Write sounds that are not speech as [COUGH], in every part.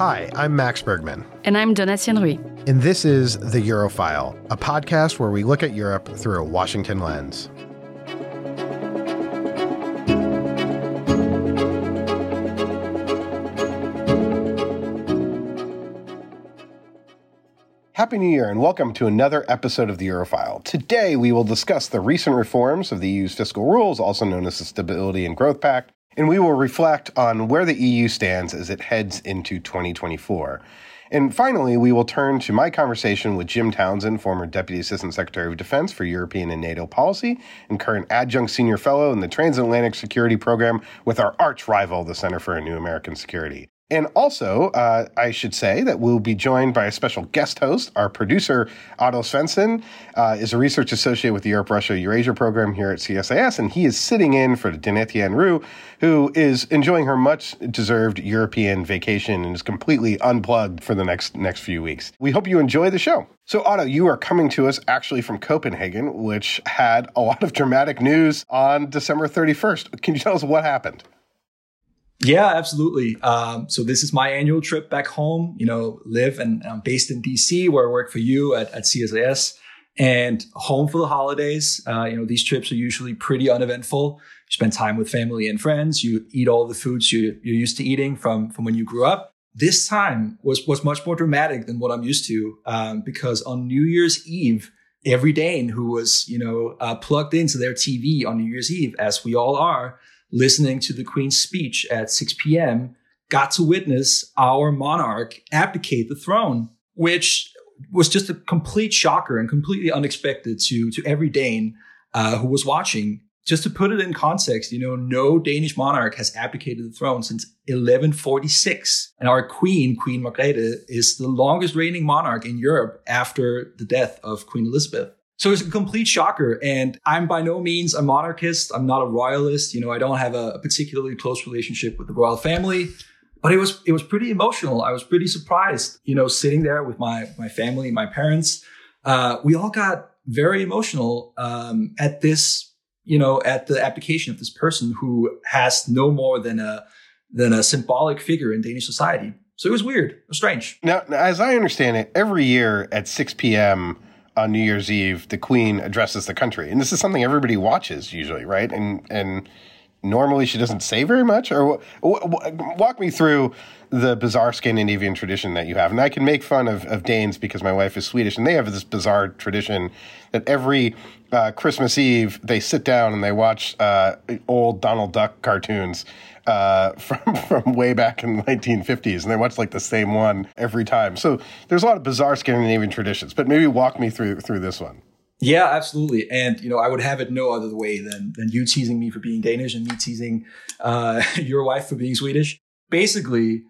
Hi, I'm Max Bergmann. And I'm Donatienne Ruy. And this is The Europhile, a podcast where we look at Europe through a Washington lens. Happy New Year and welcome to another episode of the Europhile. Today we will discuss the recent reforms of the EU's fiscal rules, also known as the Stability and Growth Pact, and we will reflect on where the EU stands as it heads into 2024. And finally, we will turn to my conversation with Jim Townsend, former Deputy Assistant Secretary of Defense for European and NATO Policy, and current Adjunct Senior Fellow in the Transatlantic Security Program with our arch rival, the Center for a New American Security. And also, uh, I should say that we'll be joined by a special guest host. Our producer, Otto Svendsen, uh, is a research associate with the Europe Russia Eurasia program here at CSIS, and he is sitting in for Donatienne Ruy, who is enjoying her much deserved European vacation and is completely unplugged for the next, next few weeks. We hope you enjoy the show. So, Otto, you are coming to us actually from Copenhagen, which had a lot of dramatic news on December 31st. Can you tell us what happened? Yeah, absolutely. Um, so this is my annual trip back home. You know, live and I'm based in DC where I work for you at, at and home for the holidays. Uh, you know, these trips are usually pretty uneventful. You spend time with family and friends. You eat all the foods you, you're used to eating from, from when you grew up. This time was, was much more dramatic than what I'm used to. Um, because on New Year's Eve, every Dane who was, you know, uh, plugged into their TV on New Year's Eve, as we all are, listening to the Queen's speech at 6 p.m., got to witness our monarch abdicate the throne, which was just a complete shocker and completely unexpected to, to every Dane uh, who was watching. Just to put it in context, you know, no Danish monarch has abdicated the throne since 1146. And our queen, Queen Margrethe, is the longest reigning monarch in Europe after the death of Queen Elizabeth. So it's a complete shocker. And I'm by no means a monarchist. I'm not a royalist. You know, I don't have a particularly close relationship with the royal family. But it was it was pretty emotional. I was pretty surprised, you know, sitting there with my my family, my parents. Uh, we all got very emotional um, at this, you know, at the application of this person who has no more than a than a symbolic figure in Danish society. So it was weird, it was strange. Now, as I understand it, every year at 6 p.m on New Year's Eve, the Queen addresses the country, and this is something everybody watches usually, right? And and normally she doesn't say very much. Or w- w- walk me through the bizarre Scandinavian tradition that you have, and I can make fun of, of Danes because my wife is Swedish, and they have this bizarre tradition that every uh, Christmas Eve they sit down and they watch uh, old Donald Duck cartoons uh, [LAUGHS] from from way back in the 1950s, and they watch like the same one every time. So there's a lot of bizarre Scandinavian traditions, but maybe walk me through through this one. Yeah, absolutely. And you know, I would have it no other way than than you teasing me for being Danish and me teasing uh, [LAUGHS] your wife for being Swedish. Basically,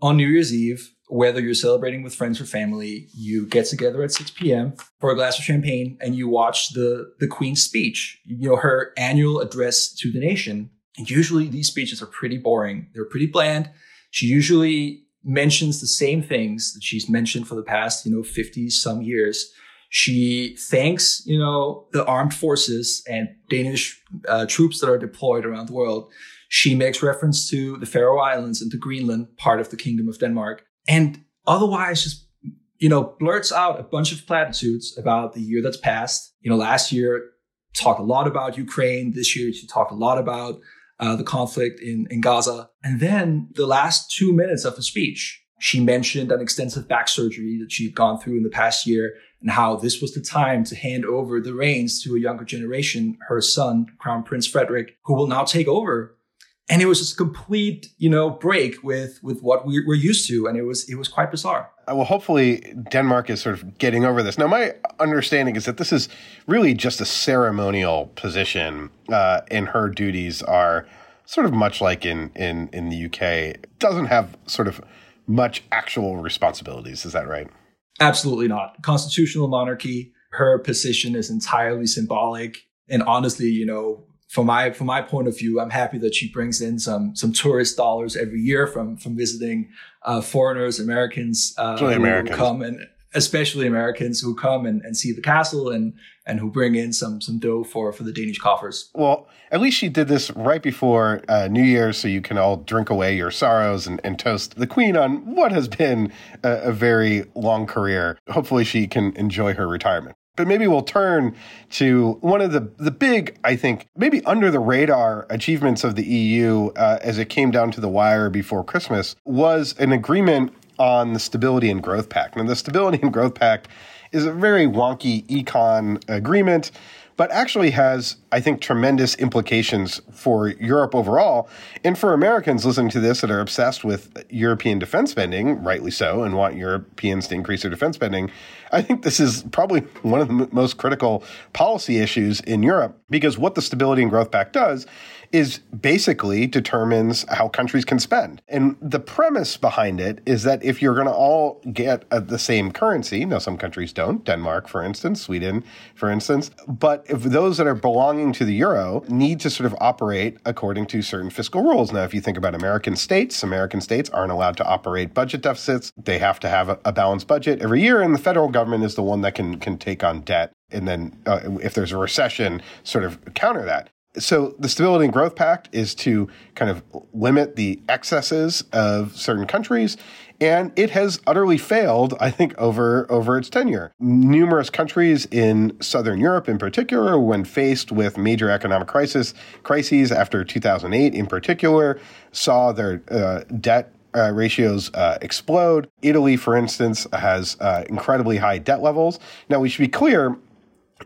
on New Year's Eve, whether you're celebrating with friends or family, you get together at 6 p.m. for a glass of champagne and you watch the the Queen's speech. You know, her annual address to the nation and usually these speeches are pretty boring. They're pretty bland. She usually mentions the same things that she's mentioned for the past, you know, 50 some years. She thanks, you know, the armed forces and Danish uh, troops that are deployed around the world. She makes reference to the Faroe Islands and to Greenland, part of the Kingdom of Denmark. And otherwise, just, you know, blurts out a bunch of platitudes about the year that's passed. You know, last year talked a lot about Ukraine. This year she talked a lot about uh, the conflict in, in Gaza. And then the last two minutes of the speech, she mentioned an extensive back surgery that she had gone through in the past year and how this was the time to hand over the reins to a younger generation, her son, Crown Prince Frederick, who will now take over. And it was just a complete, you know, break with, with what we were used to. And it was, it was quite bizarre. Uh, well, hopefully Denmark is sort of getting over this. Now, my understanding is that this is really just a ceremonial position, uh, and her duties are sort of much like in in in the UK. Doesn't have sort of much actual responsibilities. Is that right? Absolutely not. Constitutional monarchy. Her position is entirely symbolic, and honestly, you know, from my from my point of view, I'm happy that she brings in some some tourist dollars every year from from visiting uh, foreigners, Americans, uh, who Americans. come and especially Americans who come and, and see the castle and and who bring in some some dough for for the Danish coffers. Well, at least she did this right before uh, New Year's, so you can all drink away your sorrows and, and toast the Queen on what has been a, a very long career. Hopefully, she can enjoy her retirement. But maybe we'll turn to one of the, the big, I think, maybe under the radar achievements of the EU uh, as it came down to the wire before Christmas was an agreement on the Stability and Growth Pact. Now, the Stability and Growth Pact is a very wonky econ agreement but actually has, I think, tremendous implications for Europe overall. And for Americans listening to this that are obsessed with European defense spending, rightly so, and want Europeans to increase their defense spending, I think this is probably one of the most critical policy issues in Europe because what the Stability and Growth Pact does is basically determines how countries can spend. And the premise behind it is that if you're going to all get uh, the same currency, now some countries don't, Denmark, for instance, Sweden, for instance, but if those that are belonging to the euro need to sort of operate according to certain fiscal rules. Now, if you think about American states, American states aren't allowed to operate budget deficits. They have to have a, a balanced budget every year, and the federal government is the one that can can take on debt and then uh, if there's a recession, sort of counter that so the Stability and Growth Pact is to kind of limit the excesses of certain countries, and it has utterly failed, I think, over over its tenure. Numerous countries in Southern Europe, in particular, when faced with major economic crisis crises after 2008, in particular, saw their uh, debt uh, ratios uh, explode. Italy, for instance, has uh, incredibly high debt levels. Now, we should be clear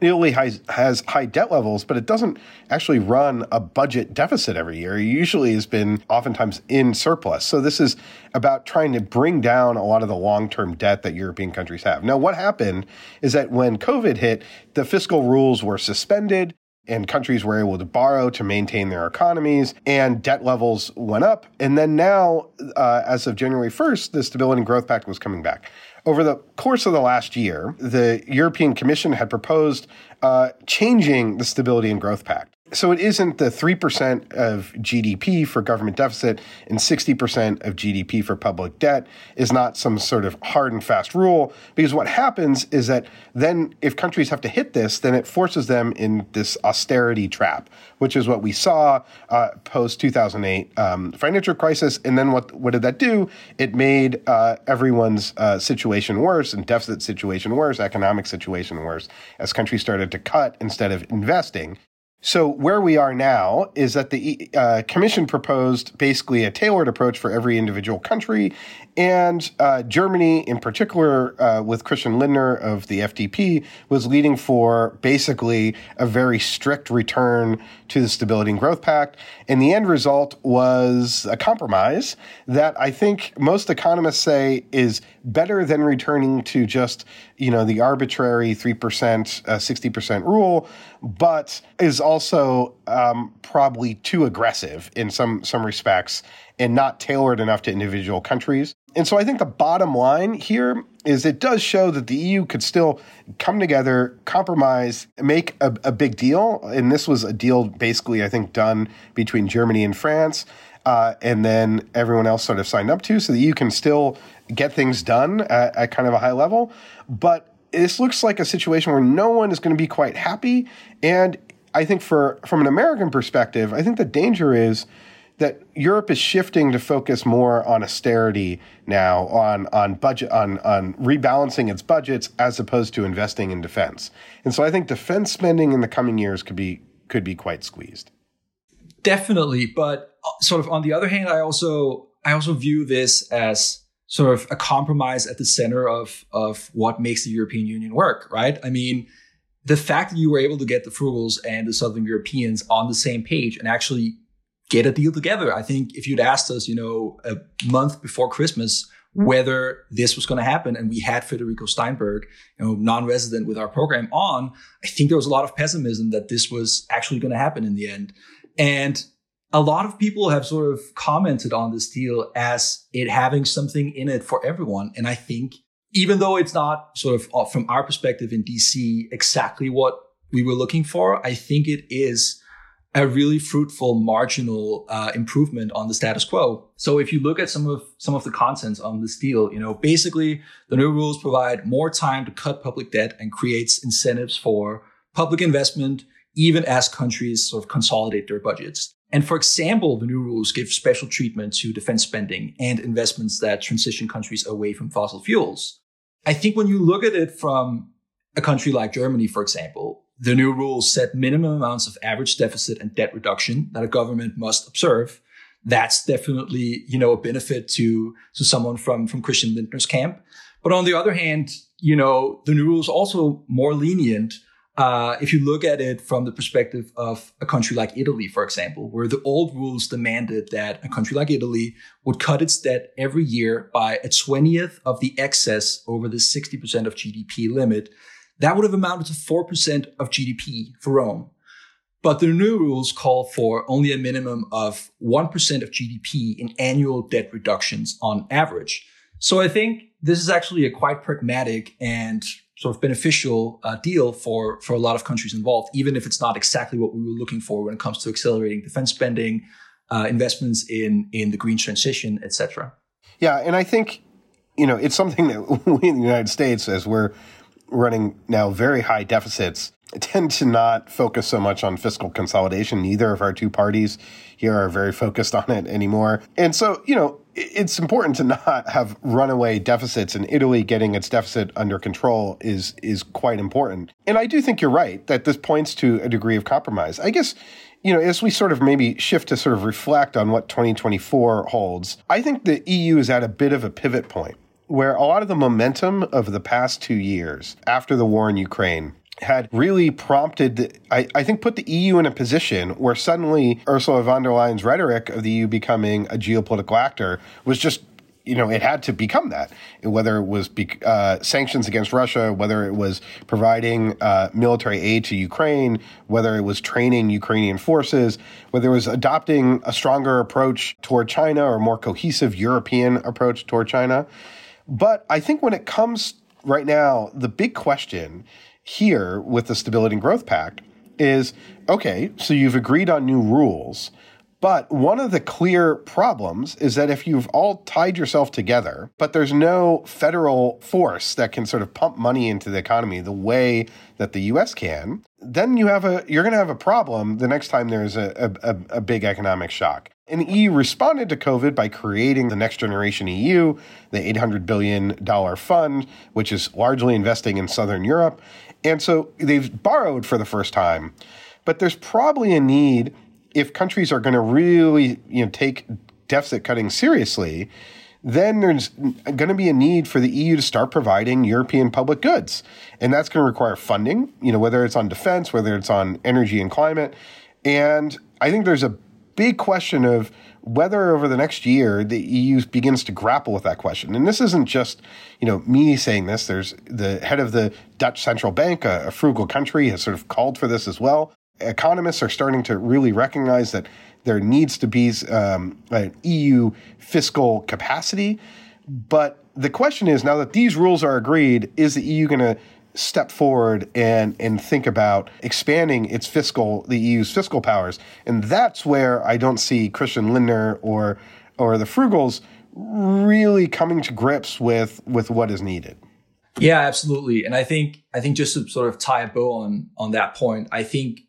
Italy has, has high debt levels, but it doesn't actually run a budget deficit every year. It usually has been oftentimes in surplus. So this is about trying to bring down a lot of the long-term debt that European countries have. Now, what happened is that when COVID hit, the fiscal rules were suspended and countries were able to borrow to maintain their economies and debt levels went up. And then now, uh, as of January 1st, the Stability and Growth Pact was coming back. Over the course of the last year, the European Commission had proposed uh, changing the Stability and Growth Pact so it isn't the 3% of GDP for government deficit and 60% of GDP for public debt is not some sort of hard and fast rule because what happens is that then if countries have to hit this, then it forces them in this austerity trap, which is what we saw uh, post 2008 um, financial crisis. And then what, what did that do? It made uh, everyone's uh, situation worse and deficit situation worse, economic situation worse as countries started to cut instead of investing. So where we are now is that the uh, commission proposed basically a tailored approach for every individual country, and uh, Germany, in particular, uh, with Christian Lindner of the FDP, was leading for basically a very strict return to the Stability and Growth Pact. And the end result was a compromise that I think most economists say is better than returning to just, you know, the arbitrary 3%, 60% uh, rule, but is also um, probably too aggressive in some, some respects and not tailored enough to individual countries. And so I think the bottom line here is it does show that the EU could still come together, compromise, make a, a big deal. And this was a deal basically, I think, done between Germany and France. Uh, and then everyone else sort of signed up to. So that you can still get things done at, at kind of a high level. But this looks like a situation where no one is going to be quite happy. And I think for from an American perspective, I think the danger is that Europe is shifting to focus more on austerity now, on on budget, on on rebalancing its budgets as opposed to investing in defense. And so I think defense spending in the coming years could be could be quite squeezed. Definitely, but uh, sort of on the other hand, I also I also view this as sort of a compromise at the center of of what makes the European Union work, right? I mean, the fact that you were able to get the Frugals and the Southern Europeans on the same page and actually get a deal together. I think if you'd asked us, you know, a month before Christmas whether this was going to happen, and we had Federico Steinberg, you know, non-resident with our program on, I think there was a lot of pessimism that this was actually going to happen in the end. And a lot of people have sort of commented on this deal as it having something in it for everyone. And I think even though it's not sort of uh, from our perspective in DC exactly what we were looking for, I think it is a really fruitful marginal uh, improvement on the status quo. So if you look at some of some of the contents on this deal, you know, basically the new rules provide more time to cut public debt and creates incentives for public investment, even as countries sort of consolidate their budgets. And for example, the new rules give special treatment to defense spending and investments that transition countries away from fossil fuels. I think when you look at it from a country like Germany, for example, the new rules set minimum amounts of average deficit and debt reduction that a government must observe. That's definitely, you know, a benefit to, to someone from, from Christian Lindner's camp. But on the other hand, you know, the new rules also more lenient uh, if you look at it from the perspective of a country like Italy, for example, where the old rules demanded that a country like Italy would cut its debt every year by a 20th of the excess over the 60% of GDP limit, that would have amounted to 4% of GDP for Rome. But the new rules call for only a minimum of 1% of GDP in annual debt reductions on average. So I think this is actually a quite pragmatic and sort of beneficial uh, deal for for a lot of countries involved, even if it's not exactly what we were looking for when it comes to accelerating defense spending, uh, investments in in the green transition, etc. Yeah, and I think you know it's something that [LAUGHS] we in the United States, as we're running now very high deficits, tend to not focus so much on fiscal consolidation. Neither of our two parties here are very focused on it anymore, and so you know it's important to not have runaway deficits and Italy getting its deficit under control is is quite important. And I do think you're right that this points to a degree of compromise. I guess you know, as we sort of maybe shift to sort of reflect on what 2024 holds, I think the EU is at a bit of a pivot point where a lot of the momentum of the past 2 years after the war in Ukraine had really prompted, I, I, think, put the EU in a position where suddenly Ursula von der Leyen's rhetoric of the EU becoming a geopolitical actor was just, you know, it had to become that. Whether it was be, uh, sanctions against Russia, whether it was providing uh, military aid to Ukraine, whether it was training Ukrainian forces, whether it was adopting a stronger approach toward China or a more cohesive European approach toward China. But I think when it comes right now, the big question here with the Stability and Growth Pact is okay, so you've agreed on new rules. But one of the clear problems is that if you've all tied yourself together, but there's no federal force that can sort of pump money into the economy the way that the US can, then you have a you're going to have a problem the next time there's a, a, a big economic shock. And the EU responded to COVID by creating the Next Generation EU, the $800 billion fund, which is largely investing in Southern Europe. And so they've borrowed for the first time. But there's probably a need if countries are going to really, you know, take deficit cutting seriously, then there's going to be a need for the EU to start providing European public goods. And that's going to require funding, you know, whether it's on defense, whether it's on energy and climate. And I think there's a big question of whether over the next year the EU begins to grapple with that question. And this isn't just, you know, me saying this. There's the head of the Dutch central bank, a, a frugal country, has sort of called for this as well. Economists are starting to really recognize that there needs to be um, an EU fiscal capacity. But the question is now that these rules are agreed, is the EU going to step forward and and think about expanding its fiscal the EU's fiscal powers and that's where I don't see Christian Lindner or or the Frugals really coming to grips with with what is needed. Yeah, absolutely. And I think I think just to sort of tie a bow on on that point, I think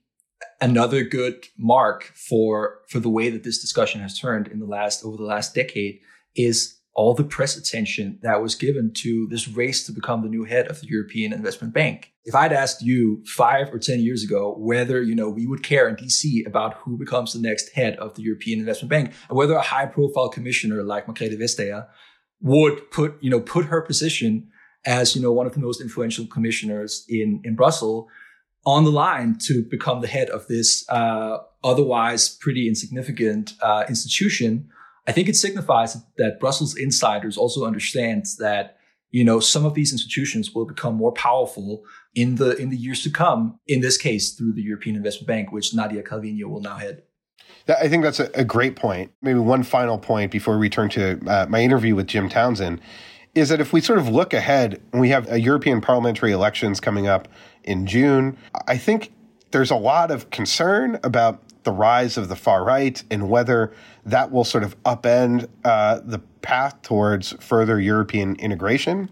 another good mark for for the way that this discussion has turned in the last over the last decade is all the press attention that was given to this race to become the new head of the European Investment Bank. If I'd asked you five or 10 years ago whether, you know, we would care in DC about who becomes the next head of the European Investment Bank and whether a high profile commissioner like Margrethe Vestager would put, you know, put her position as, you know, one of the most influential commissioners in, in Brussels on the line to become the head of this, uh, otherwise pretty insignificant, uh, institution I think it signifies that Brussels insiders also understand that you know some of these institutions will become more powerful in the in the years to come. In this case, through the European Investment Bank, which Nadia Calvino will now head. I think that's a, great point. Maybe one final point before we turn to uh, my interview with Jim Townsend is that if we sort of look ahead, we have European parliamentary elections coming up in June. I think there's a lot of concern about the rise of the far right and whether that will sort of upend uh, the path towards further European integration.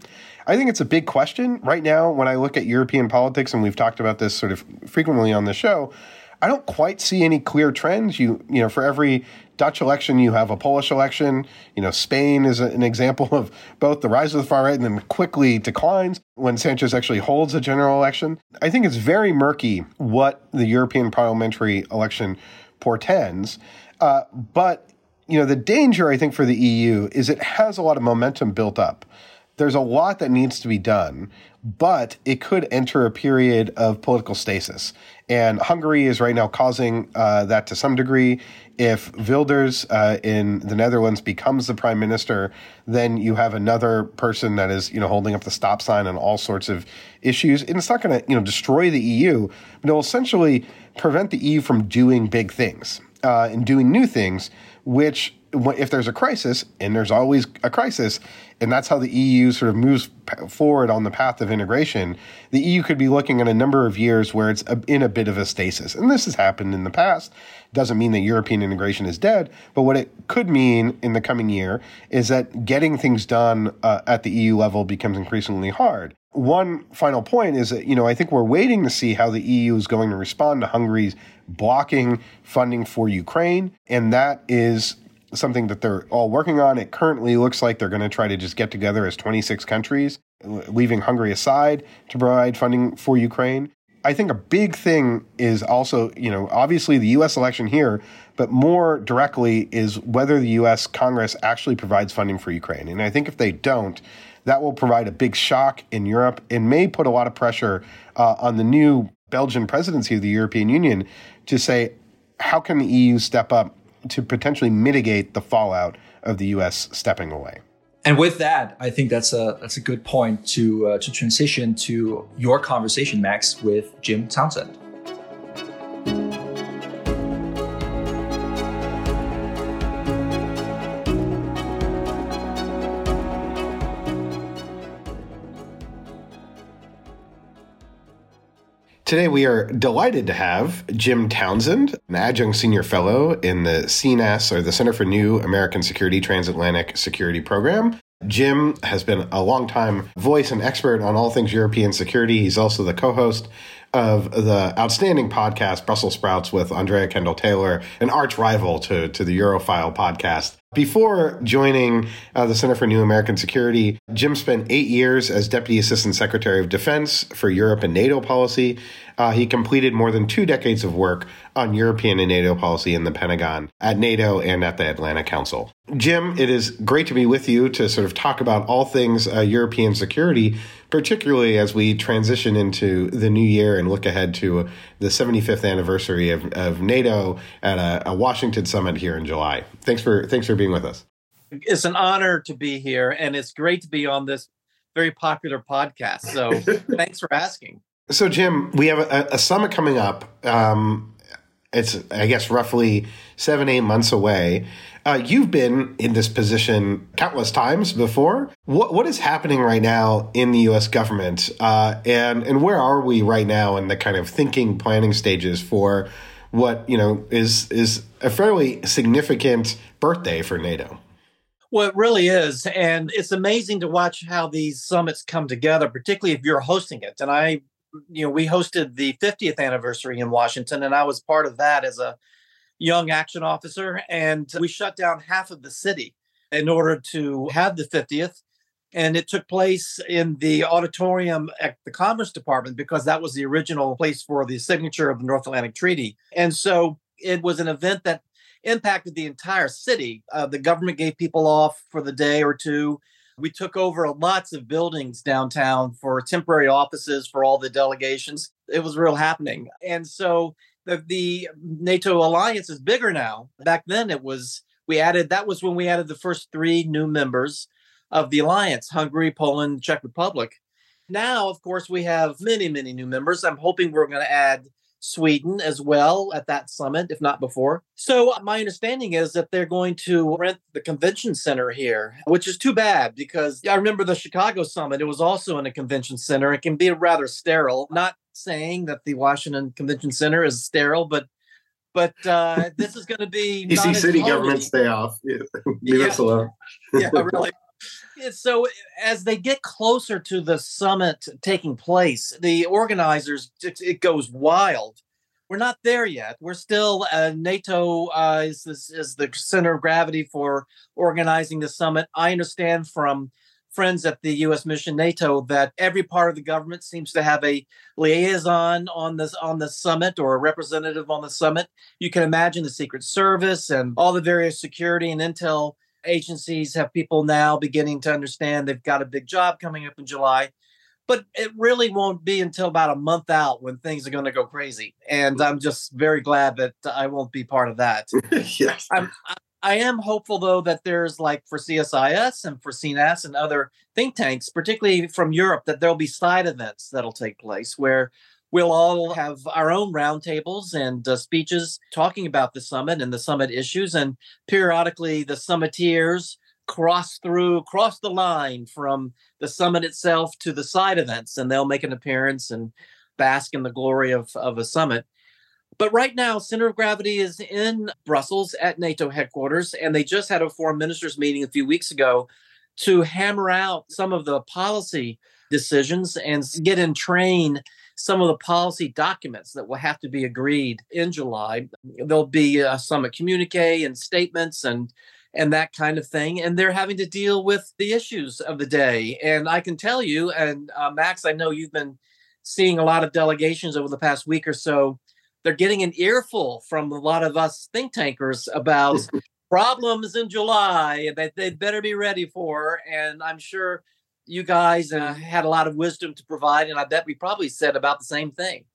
I think it's a big question right now when I look at European politics, and we've talked about this sort of frequently on the show. I don't quite see any clear trends. You you know, for every Dutch election, you have a Polish election. You know, Spain is an example of both the rise of the far right and then quickly declines when Sanchez actually holds a general election. I think it's very murky what the European parliamentary election portends. Uh, but you know, the danger I think for the EU is it has a lot of momentum built up. There's a lot that needs to be done, but it could enter a period of political stasis. And Hungary is right now causing uh, that to some degree. If Wilders uh, in the Netherlands becomes the prime minister, then you have another person that is, you know, holding up the stop sign on all sorts of issues. And it's not going to, you know, destroy the EU, but it will essentially prevent the EU from doing big things uh, and doing new things, which if there's a crisis, and there's always a crisis, and that's how the EU sort of moves forward on the path of integration, the EU could be looking at a number of years where it's in a bit of a stasis. And this has happened in the past. Doesn't mean that European integration is dead, but what it could mean in the coming year is that getting things done uh, at the EU level becomes increasingly hard. One final point is that, you know, I think we're waiting to see how the EU is going to respond to Hungary's blocking funding for Ukraine. And that is something that they're all working on. It currently looks like they're going to try to just get together as 26 countries, leaving Hungary aside to provide funding for Ukraine. I think a big thing is also, you know, obviously the US election here, but more directly is whether the US Congress actually provides funding for Ukraine. And I think if they don't, that will provide a big shock in Europe and may put a lot of pressure uh, on the new Belgian presidency of the European Union to say, how can the EU step up to potentially mitigate the fallout of the U.S. stepping away. And with that, I think that's a that's a good point to uh, to transition to your conversation, Max, with Jim Townsend. Today, we are delighted to have Jim Townsend, an adjunct senior fellow in the CNAS, or the Center for New American Security Transatlantic Security Program. Jim has been a longtime voice and expert on all things European security. He's also the co host of the outstanding podcast Brussels Sprouts with Andrea Kendall Taylor, an arch rival to, to the Europhile podcast. Before joining uh, the Center for New American Security, Jim spent eight years as Deputy Assistant Secretary of Defense for Europe and NATO policy. Uh, he completed more than two decades of work on European and NATO policy in the Pentagon, at NATO, and at the Atlantic Council. Jim, it is great to be with you to sort of talk about all things uh, European security, particularly as we transition into the new year and look ahead to the 75th anniversary of, of NATO at a, a Washington summit here in July. Thanks for thanks for being with us. It's an honor to be here, and it's great to be on this very popular podcast. So [LAUGHS] thanks for asking. So, Jim, we have a, a summit coming up. Um, it's, I guess, roughly seven, eight months away. Uh, you've been in this position countless times before. What what is happening right now in the U.S. government, uh, and and where are we right now in the kind of thinking, planning stages for what you know is is a fairly significant birthday for NATO? Well, it really is, and it's amazing to watch how these summits come together, particularly if you're hosting it. And I, you know, we hosted the 50th anniversary in Washington, and I was part of that as a young action officer, and we shut down half of the city in order to have the 50th. And it took place in the auditorium at the Commerce Department because that was the original place for the signature of the North Atlantic Treaty. And so it was an event that impacted the entire city. Uh, the government gave people off for the day or two. We took over lots of buildings downtown for temporary offices for all the delegations. It was real happening. And so the, the NATO alliance is bigger now. Back then, it was we added that was when we added the first three new members of the alliance: Hungary, Poland, Czech Republic. Now, of course, we have many, many new members. I'm hoping we're going to add Sweden as well at that summit, if not before. So, my understanding is that they're going to rent the convention center here, which is too bad because I remember the Chicago summit. It was also in a convention center. It can be rather sterile. Not saying that the Washington Convention Center is sterile, but but uh, this is going to be [LAUGHS] DC city government stay off. [LAUGHS] Leave yeah. us alone. yeah, really. [LAUGHS] So as they get closer to the summit taking place, the organizers it, goes wild. We're not there yet. We're still uh, NATO uh, is, is, is the center of gravity for organizing the summit. I understand from friends at the U.S. mission NATO that every part of the government seems to have a liaison on this on the summit or a representative on the summit. You can imagine the Secret Service and all the various security and intel agencies have people now beginning to understand they've got a big job coming up in July. But it really won't be until about a month out when things are going to go crazy. And I'm just very glad that I won't be part of that. [LAUGHS] yes. I'm, I am hopeful though that there's like for CSIS and for CNAS and other think tanks, particularly from Europe, that there'll be side events that'll take place where we'll all have our own roundtables and uh, speeches talking about the summit and the summit issues, and periodically the summiteers cross through, cross the line from the summit itself to the side events, and they'll make an appearance and bask in the glory of, of a summit. But right now, center of gravity is in Brussels at NATO headquarters, and they just had a foreign ministers meeting a few weeks ago to hammer out some of the policy decisions and get in train some of the policy documents that will have to be agreed in July. There'll be a summit communique and statements and and that kind of thing. And they're having to deal with the issues of the day. And I can tell you, and uh, Max, I know you've been seeing a lot of delegations over the past week or so they're getting an earful from a lot of us think tankers about [LAUGHS] problems in July that they'd better be ready for. And I'm sure you guys uh, had a lot of wisdom to provide, and I bet we probably said about the same thing.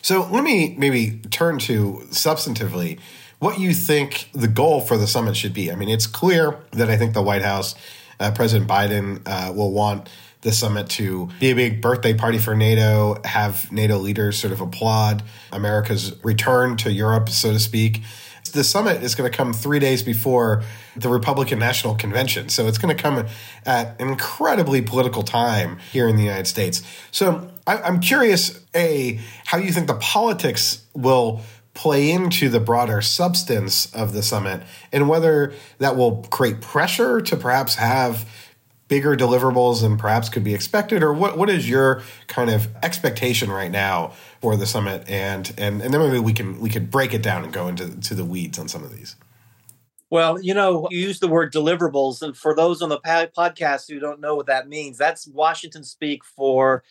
So let me maybe turn to substantively what you think the goal for the summit should be. I mean, it's clear that I think the White House, uh, President Biden, uh, will want the summit to be a big birthday party for NATO, have NATO leaders sort of applaud America's return to Europe, so to speak. The summit is going to come three days before the Republican National Convention. So it's going to come at an incredibly political time here in the United States. So I'm curious, A, how you think the politics will play into the broader substance of the summit and whether that will create pressure to perhaps have bigger deliverables than perhaps could be expected, or what what is your kind of expectation right now for the summit? And and and then maybe we can we could break it down and go into to the weeds on some of these. Well, you know, you use the word deliverables, and for those on the podcast who don't know what that means, that's Washington speak for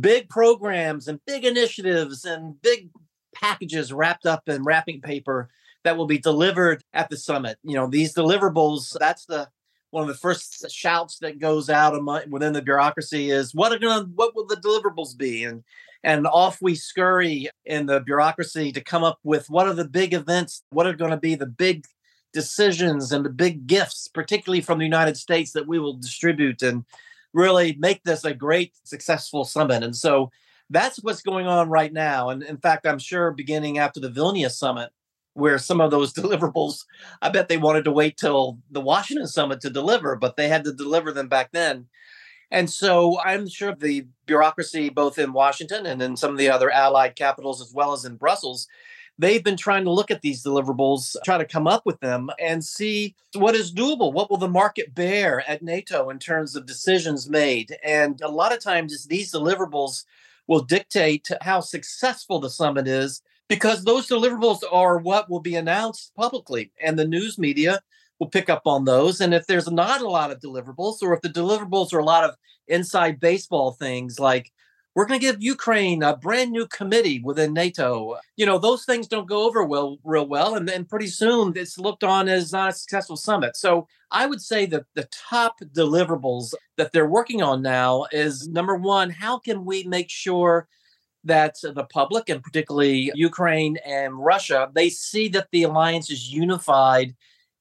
big programs and big initiatives and big packages wrapped up in wrapping paper that will be delivered at the summit. You know, these deliverables, that's the one of the first shouts that goes out among, within the bureaucracy is what are going what will the deliverables be? And and off we scurry in the bureaucracy to come up with what are the big events what are going to be the big decisions and the big gifts particularly from the united states that we will distribute and really make this a great successful summit. And so that's what's going on right now. And in fact i'm sure beginning after the vilnius summit where some of those [LAUGHS] deliverables, I bet they wanted to wait till the Washington summit to deliver, but they had to deliver them back then. And so I'm sure the bureaucracy, both in Washington and in some of the other allied capitals, as well as in Brussels, they've been trying to look at these deliverables, try to come up with them and see what is doable. What will the market bear at NATO in terms of decisions made? And a lot of times, these deliverables will dictate how successful the summit is because those deliverables are what will be announced publicly and the news media will pick up on those and if there's not a lot of deliverables or if the deliverables are a lot of inside baseball things like we're going to give Ukraine a brand new committee within NATO. You know, those things don't go over well, real well. And then pretty soon it's looked on as not a successful summit. So I would say that the top deliverables that they're working on now is number one, how can we make sure that the public, and particularly Ukraine and Russia, they see that the alliance is unified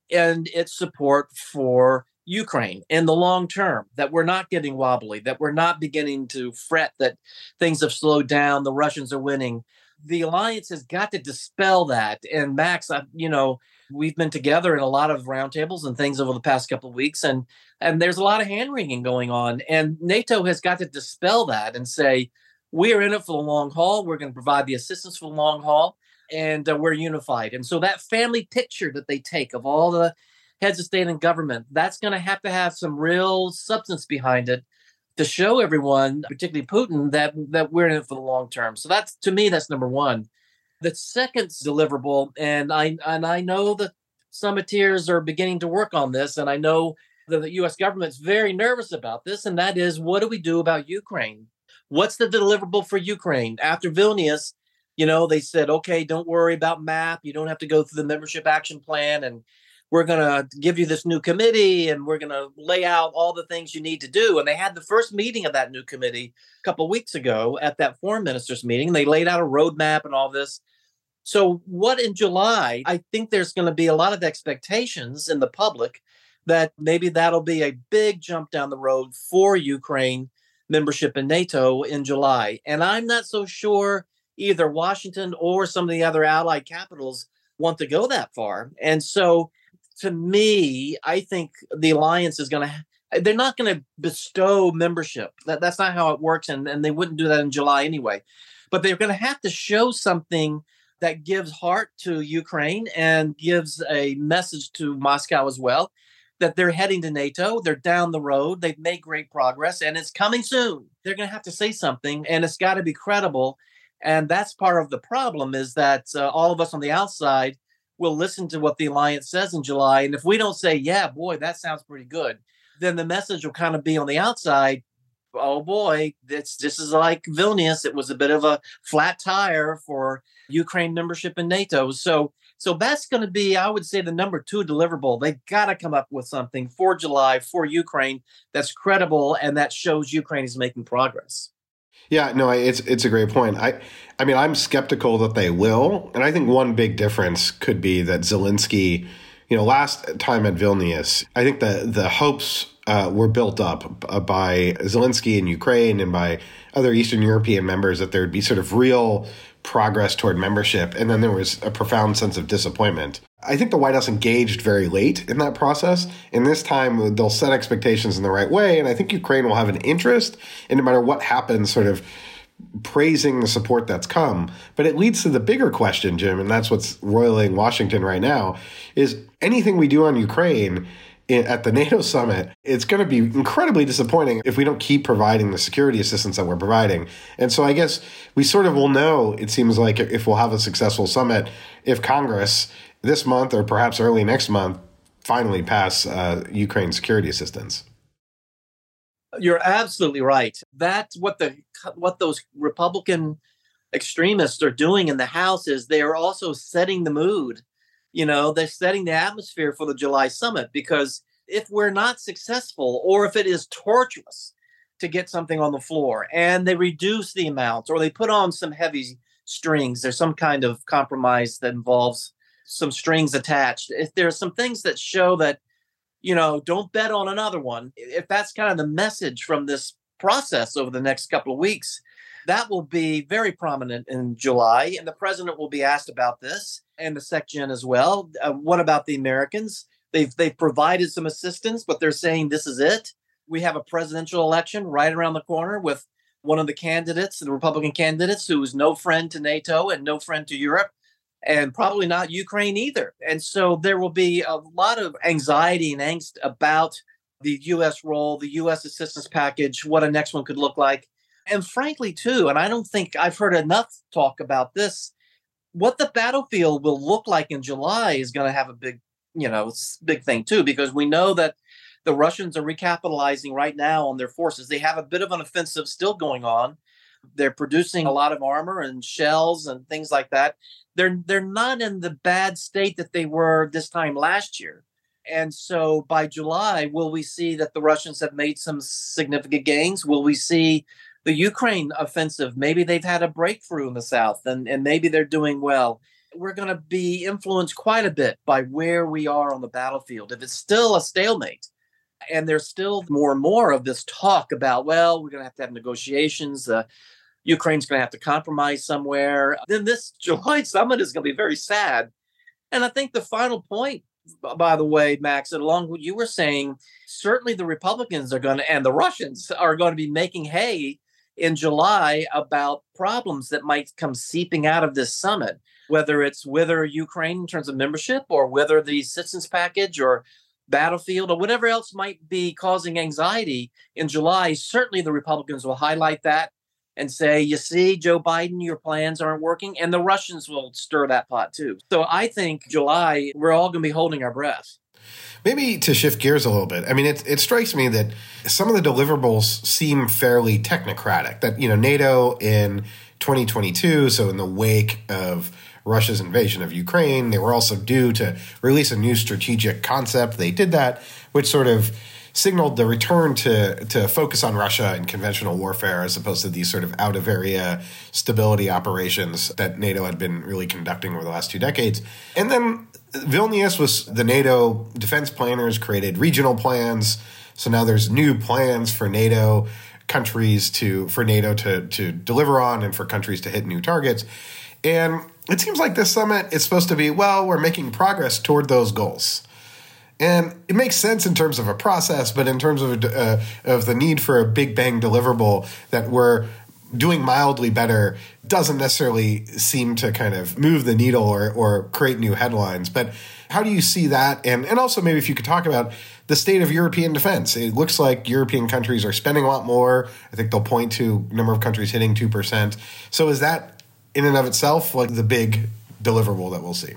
in its support for Ukraine in the long term, that we're not getting wobbly, that we're not beginning to fret that things have slowed down, the Russians are winning. The alliance has got to dispel that. And Max, I, you know, we've been together in a lot of roundtables and things over the past couple of weeks, and and there's a lot of hand wringing going on. And NATO has got to dispel that and say, we are in it for the long haul. We're going to provide the assistance for the long haul. and uh, we're unified. And so that family picture that they take of all the heads of state and government, that's going to have to have some real substance behind it to show everyone, particularly Putin, that that we're in it for the long term. So that's to me, that's number one. The second deliverable, and I and I know the summiteers are beginning to work on this, and I know the U.S. government's very nervous about this, and that is, what do we do about Ukraine? What's the deliverable for Ukraine after Vilnius? You know, they said, okay, don't worry about MAP. You don't have to go through the membership action plan, and we're going to give you this new committee and we're going to lay out all the things you need to do. And they had the first meeting of that new committee a couple weeks ago at that foreign ministers meeting. They laid out a roadmap and all this. So, what in July? I think there's going to be a lot of expectations in the public that maybe that'll be a big jump down the road for Ukraine membership in NATO in July. And I'm not so sure either Washington or some of the other allied capitals want to go that far. And so to me, I think the alliance is going to they're not going to bestow membership. That, that's not how it works, and, and they wouldn't do that in July anyway. But they're going to have to show something that gives heart to Ukraine and gives a message to Moscow as well that they're heading to NATO. They're down the road. They've made great progress, and it's coming soon. They're going to have to say something, and it's got to be credible. And that's part of the problem is that uh, all of us on the outside we'll listen to what the alliance says in July. And if we don't say, yeah, boy, that sounds pretty good, then the message will kind of be on the outside. Oh boy, this this is like Vilnius. It was a bit of a flat tire for Ukraine membership in NATO. So so that's going to be, I would say, the number two deliverable. They got to come up with something for July for Ukraine that's credible and that shows Ukraine is making progress. Yeah, no, it's it's a great point. I I mean, I'm skeptical that they will, and I think one big difference could be that Zelensky, you know, last time at Vilnius, I think the the hopes uh, were built up by Zelensky in Ukraine and by other Eastern European members that there would be sort of real progress toward membership, and then there was a profound sense of disappointment. I think the White House engaged very late in that process. And this time they'll set expectations in the right way. And I think Ukraine will have an interest in no matter what happens, sort of praising the support that's come. But it leads to the bigger question, Jim, and that's what's roiling Washington right now, is anything we do on Ukraine at the [LAUGHS] NATO summit, it's going to be incredibly disappointing if we don't keep providing the security assistance that we're providing. And so I guess we sort of will know, it seems like, if we'll have a successful summit, if Congress this month or perhaps early next month finally pass uh, Ukraine security assistance. You're absolutely right. That's what the what those Republican extremists are doing in the House is they are also setting the mood. You know, they're setting the atmosphere for the July summit because if we're not successful or if it is torturous to get something on the floor and they reduce the amount or they put on some heavy strings, there's some kind of compromise that involves some strings attached. If there's some things that show that, you know, don't bet on another one, if that's kind of the message from this process over the next couple of weeks, that will be very prominent in July. And the president will be asked about this and the SecGen as well. Uh, what about the Americans? They've, they've provided some assistance, but they're saying this is it. We have a presidential election right around the corner with one of the candidates, the Republican candidates, who is no friend to NATO and no friend to Europe and probably not Ukraine either. And so there will be a lot of anxiety and angst about the U.S. role, the U.S. assistance package, what a next one could look like. And frankly, too, and I don't think I've heard enough talk about this, what the battlefield will look like in July is going to have a big, you know, big thing too, because we know that the Russians are recapitalizing right now on their forces. They have a bit of an offensive still going on. They're producing a lot of armor and shells and things like that they're they're not in the bad state that they were this time last year. And so by July, will we see that the Russians have made some significant gains? Will we see the Ukraine offensive? Maybe they've had a breakthrough in the South and, and maybe they're doing well. We're going to be influenced quite a bit by where we are on the battlefield. If it's still a stalemate, and there's still more and more of this talk about, well, we're going to have to have negotiations. Uh, Ukraine's going to have to compromise somewhere. Then this [LAUGHS] July summit is going to be very sad. And I think the final point, by the way, Max, along with what you were saying, certainly the Republicans are going to, and the Russians are going to be making hay in July about problems that might come seeping out of this summit. whether it's whether Ukraine in terms of membership or whether the assistance package or battlefield or whatever else might be causing anxiety in July, certainly the Republicans will highlight that and say, you see, Joe Biden, your plans aren't working. And the Russians will stir that pot too. So I think July, we're all going to be holding our breath. Maybe to shift gears a little bit, I mean, it, it strikes me that some of the deliverables seem fairly technocratic. That, you know, NATO in 2022, so in the wake of Russia's invasion of Ukraine, they were also due to release a new strategic concept. They did that, which sort of signaled the return to to focus on Russia and conventional warfare as opposed to these sort of out of area stability operations that NATO had been really conducting over the last two decades. And then Vilnius was the NATO defense planners created regional plans. So now there's new plans for NATO countries to for NATO to to deliver on and for countries to hit new targets. And it seems like this summit is supposed to be well, we're making progress toward those goals. And it makes sense in terms of a process, but in terms of uh, of the need for a big bang deliverable that we're doing mildly better doesn't necessarily seem to kind of move the needle or, or create new headlines. But how do you see that? And and also maybe if you could talk about the state of European defense. It looks like European countries are spending a lot more. I think they'll point to number of countries hitting two percent. So is that in and of itself like the big deliverable that we'll see?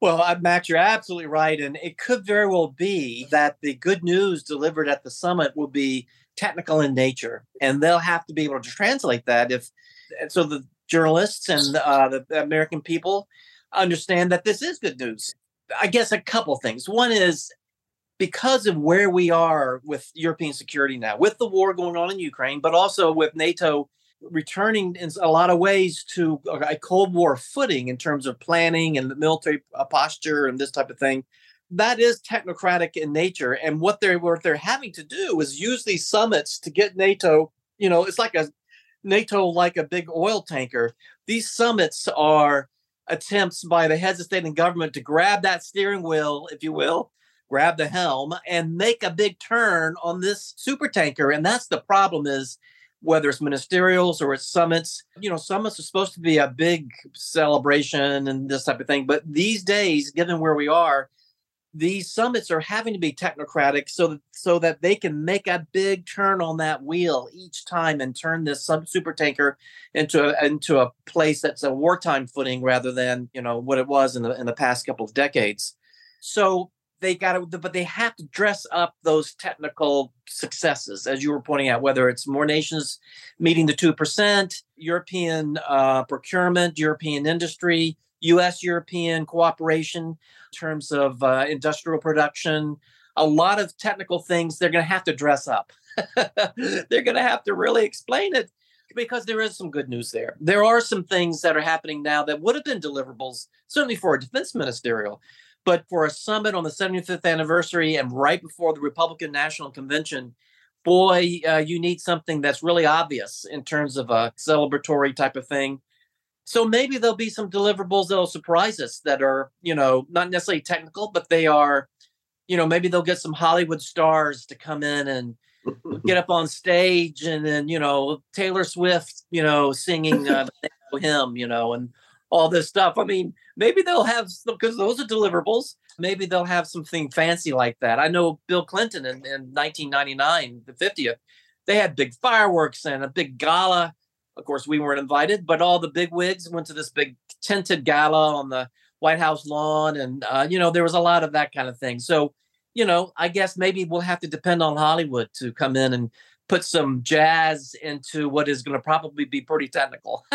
Well, uh, Max, you're absolutely right. And it could very well be that the good news delivered at the summit will be technical in nature. And they'll have to be able to translate that if so the journalists and uh, the American people understand that this is good news. I guess a couple things. One is because of where we are with European security now, with the war going on in Ukraine, but also with NATO returning in a lot of ways to a Cold War footing in terms of planning and the military uh, posture and this type of thing. That is technocratic in nature, and what they're what they're having to do is use these summits to get NATO. You know, it's like a NATO like a big oil tanker. These summits are attempts by the heads of state and government to grab that steering wheel, if you will, grab the helm, and make a big turn on this super tanker. And that's the problem is whether it's ministerials or it's summits. You know, summits are supposed to be a big celebration and this type of thing. But these days, given where we are, these summits are having to be technocratic so that so that they can make a big turn on that wheel each time and turn this sub super tanker into a, into a place that's a wartime footing rather than you know what it was in the in the past couple of decades. So they got to, but they have to dress up those technical successes, as you were pointing out, whether it's more nations meeting the 2%, European uh, procurement, European industry, US European cooperation in terms of uh, industrial production, a lot of technical things they're going to have to dress up. [LAUGHS] they're going to have to really explain it because there is some good news there. There are some things that are happening now that would have been deliverables, certainly for a defense ministerial. But for a summit on the 75th anniversary and right before the Republican National Convention, boy, uh, you need something that's really obvious in terms of a celebratory type of thing. So maybe there'll be some deliverables that'll surprise us that are, you know, not necessarily technical, but they are, you know, maybe they'll get some Hollywood stars to come in and [LAUGHS] get up on stage and then, you know, Taylor Swift, you know, singing uh, the hymn, you know, and all this stuff. I mean, maybe they'll have because those are deliverables. Maybe they'll have something fancy like that. I know Bill Clinton in, in 1999, the 50th, they had big fireworks and a big gala. Of course, we weren't invited, but all the big wigs went to this big tented gala on the White House lawn, and uh, you know there was a lot of that kind of thing. So, you know, I guess maybe we'll have to depend on Hollywood to come in and put some jazz into what is going to probably be pretty technical. [LAUGHS]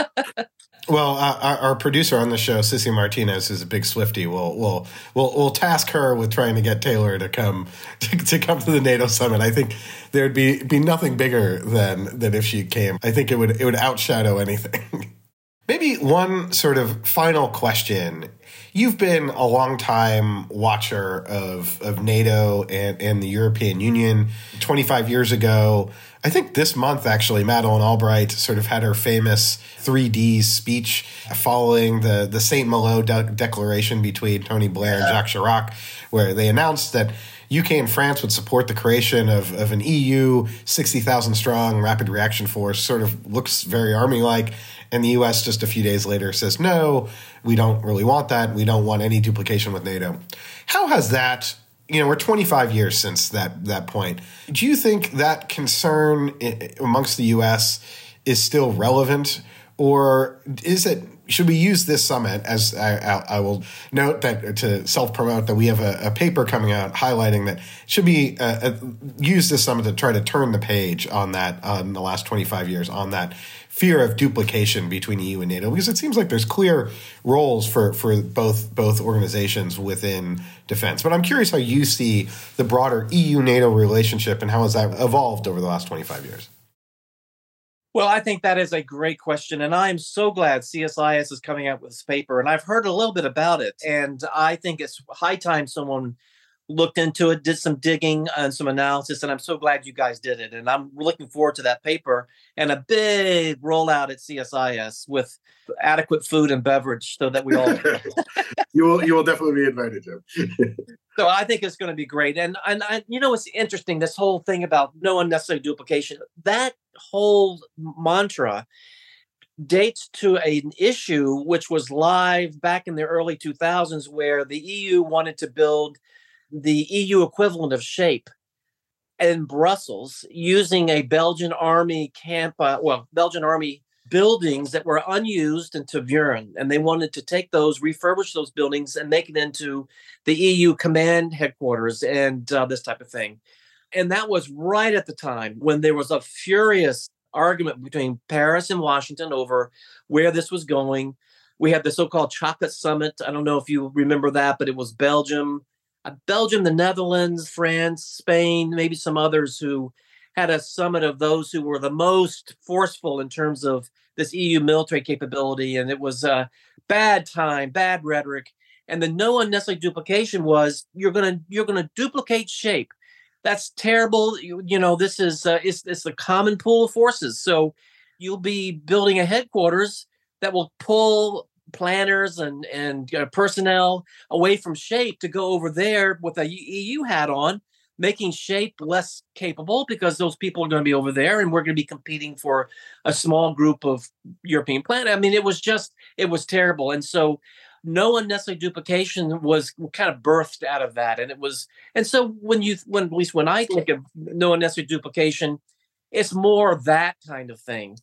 well, uh, our, our, producer on the show, Sissy Martinez, is a big Swifty. We'll we'll we'll we'll task her with trying to get Taylor to come [LAUGHS] to, to come to the NATO summit. I think there would be be nothing bigger than than if she came. I think it would it would outshadow anything. [LAUGHS] Maybe one sort of final question. You've been a long time watcher of, of NATO and, and the European Union. 25 years ago, I think this month, actually, Madeleine Albright sort of had her famous 3D speech following the, the St. Malo de- declaration between Tony Blair and Jacques Chirac, where they announced that UK and France would support the creation of, of an EU 60,000 strong rapid reaction force, sort of looks very army like. And the US just a few days later says, no, we don't really want that. We don't want any duplication with NATO. How has that, you know, we're 25 years since that, that point. Do you think that concern amongst the US is still relevant? Or is it should we use this summit as I, I, I will note that to self promote that we have a, a, paper coming out highlighting that should be uh, uh, use this summit to try to turn the page on that on the last 25 years on that fear of duplication between EU and NATO because it seems like there's clear roles for for both both organizations within defense. But I'm curious how you see the broader EU NATO relationship and how has that evolved over the last 25 years. Well, I think that is a great question. And I'm so glad CSIS is coming out with this paper. And I've heard a little bit about it. And I think it's high time someone looked into it, did some digging and some analysis. And I'm so glad you guys did it. And I'm looking forward to that paper and a big rollout at CSIS with adequate food and beverage so that we all. [LAUGHS] you will, you will definitely be invited, Jim. [LAUGHS] so I think it's going to be great. And, and I, you know, it's interesting this whole thing about no unnecessary duplication. That whole mantra dates to an issue which was live back in the early 2000s where the EU wanted to build the EU equivalent of SHAPE in Brussels using a Belgian army camp, uh, well, Belgian army buildings that were unused in Tervuren. And they wanted to take those, refurbish those buildings, and make it into the EU command headquarters and uh, this type of thing. And that was right at the time when there was a furious argument between Paris and Washington over where this was going. We had the so called Chocolate Summit. I don't know if you remember that, but it was Belgium, Belgium, the Netherlands, France, Spain, maybe some others who had a summit of those who were the most forceful in terms of this EU military capability. And it was a bad time, bad rhetoric. And the no unnecessary duplication was you're gonna you're gonna duplicate SHAPE that's terrible. You, you know, this is uh, it's, it's the common pool of forces. So you'll be building a headquarters that will pull planners and and uh, personnel away from SHAPE to go over there with a EU hat on making SHAPE less capable because those people are going to be over there and we're going to be competing for a small group of European planet. I mean, it was just, it was terrible. And so no unnecessary duplication was kind of birthed out of that and it was and so when you when at least when i think of no unnecessary duplication it's more that kind of thing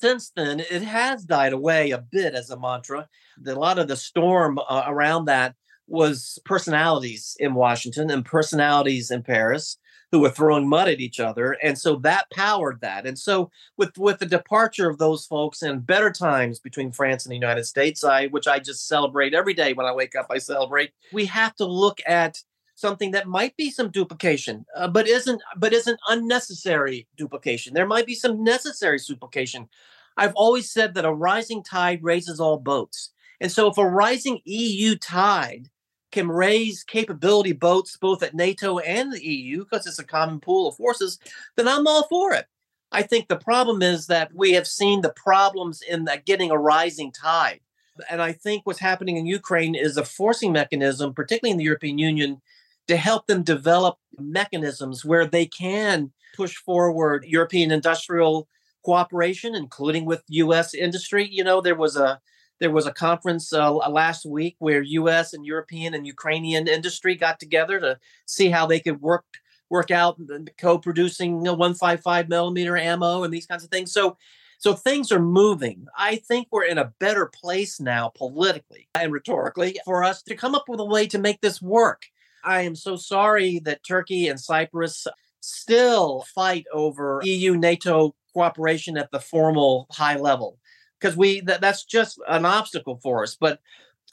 since then it has died away a bit as a mantra. A lot of the storm uh, around that was personalities in washington and personalities in paris who were throwing mud at each other and so that powered that. And so with with the departure of those folks and better times between france and the united states i which i just celebrate every day when i wake up i celebrate we have to look at something that might be some duplication uh, but isn't but isn't unnecessary duplication there might be some necessary duplication i've always said that a rising tide raises all boats and so if a rising eu tide can raise capability boats both at NATO and the EU because it's a common pool of forces, then I'm all for it. I think the problem is that we have seen the problems in that getting a rising tide. And I think what's happening in Ukraine is a forcing mechanism, particularly in the European Union, to help them develop mechanisms where they can push forward European industrial cooperation, including with US industry. You know, there was a there was a conference uh, last week where U.S. and European and Ukrainian industry got together to see how they could work work out co-producing you know, 155 millimeter ammo and these kinds of things. So, so things are moving. I think we're in a better place now, politically and rhetorically, for us to come up with a way to make this work. I am so sorry that Turkey and Cyprus still fight over EU NATO cooperation at the formal high level because we that, that's just an obstacle for us. But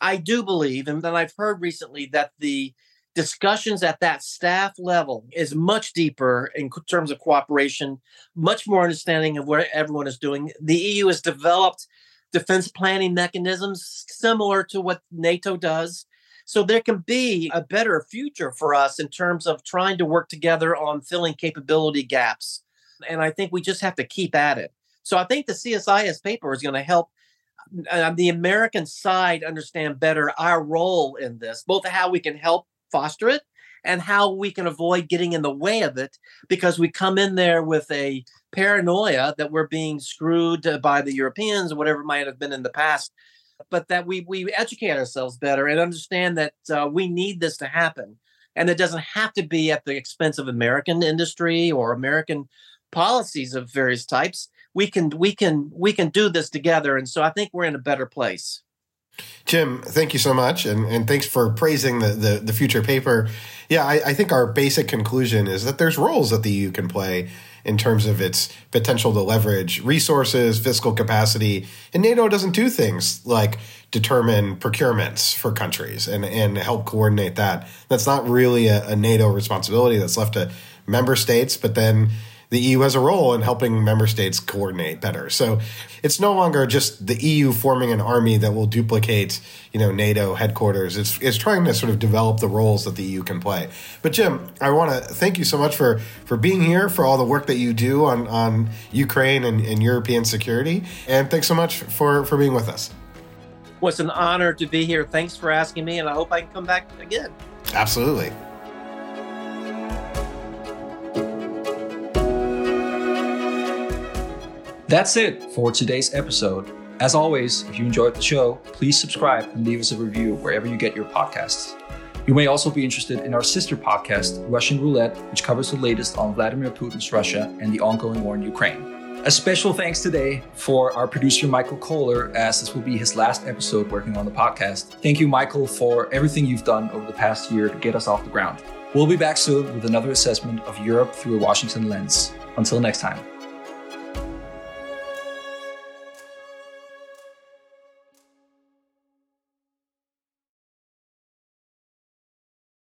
I do believe, and then I've heard recently that the discussions at that staff level is much deeper in terms of cooperation, much more understanding of what everyone is doing. The EU has developed defense planning mechanisms similar to what NATO does. So there can be a better future for us in terms of trying to work together on filling capability gaps And I think we just have to keep at it. So I think the CSIS paper is going to help uh, the American side understand better our role in this, both how we can help foster it and how we can avoid getting in the way of it because we come in there with a paranoia that we're being screwed by the Europeans or whatever might have been in the past but that we we educate ourselves better and understand that uh, we need this to happen. And it doesn't have to be at the expense of american industry or american policies of various types. We can we can we can do this together. And so i think we're in a better place. Jim, thank you so much, and, and thanks for praising the, the, the future paper. Yeah, I, I, think our basic conclusion is that there's roles that the EU can play in terms of its potential to leverage resources, fiscal capacity, and NATO doesn't do things like determine procurements for countries and, and help coordinate that. That's not really a, a NATO responsibility. That's left to member states, but then the EU has a role in helping member states coordinate better. So it's no longer just the EU forming an army that will duplicate, you know, NATO headquarters. It's it's trying to sort of develop the roles that the EU can play. But Jim, I want to thank you so much for for being here, for all the work that you do on on Ukraine and, and European security, and thanks so much for for being with us. Well, it's an honor to be here. Thanks for asking me, and I hope I can come back again. Absolutely. That's it for today's episode. As always, if you enjoyed the show, please subscribe and leave us a review wherever you get your podcasts. You may also be interested in our sister podcast, Russian Roulette, which covers the latest on Vladimir Putin's Russia and the ongoing war in Ukraine. A special thanks today for our producer, Michael Kohler, as this will be his last episode working on the podcast. Thank you, Michael, for everything you've done over the past year to get us off the ground. We'll be back soon with another assessment of Europe through a Washington lens. Until next time.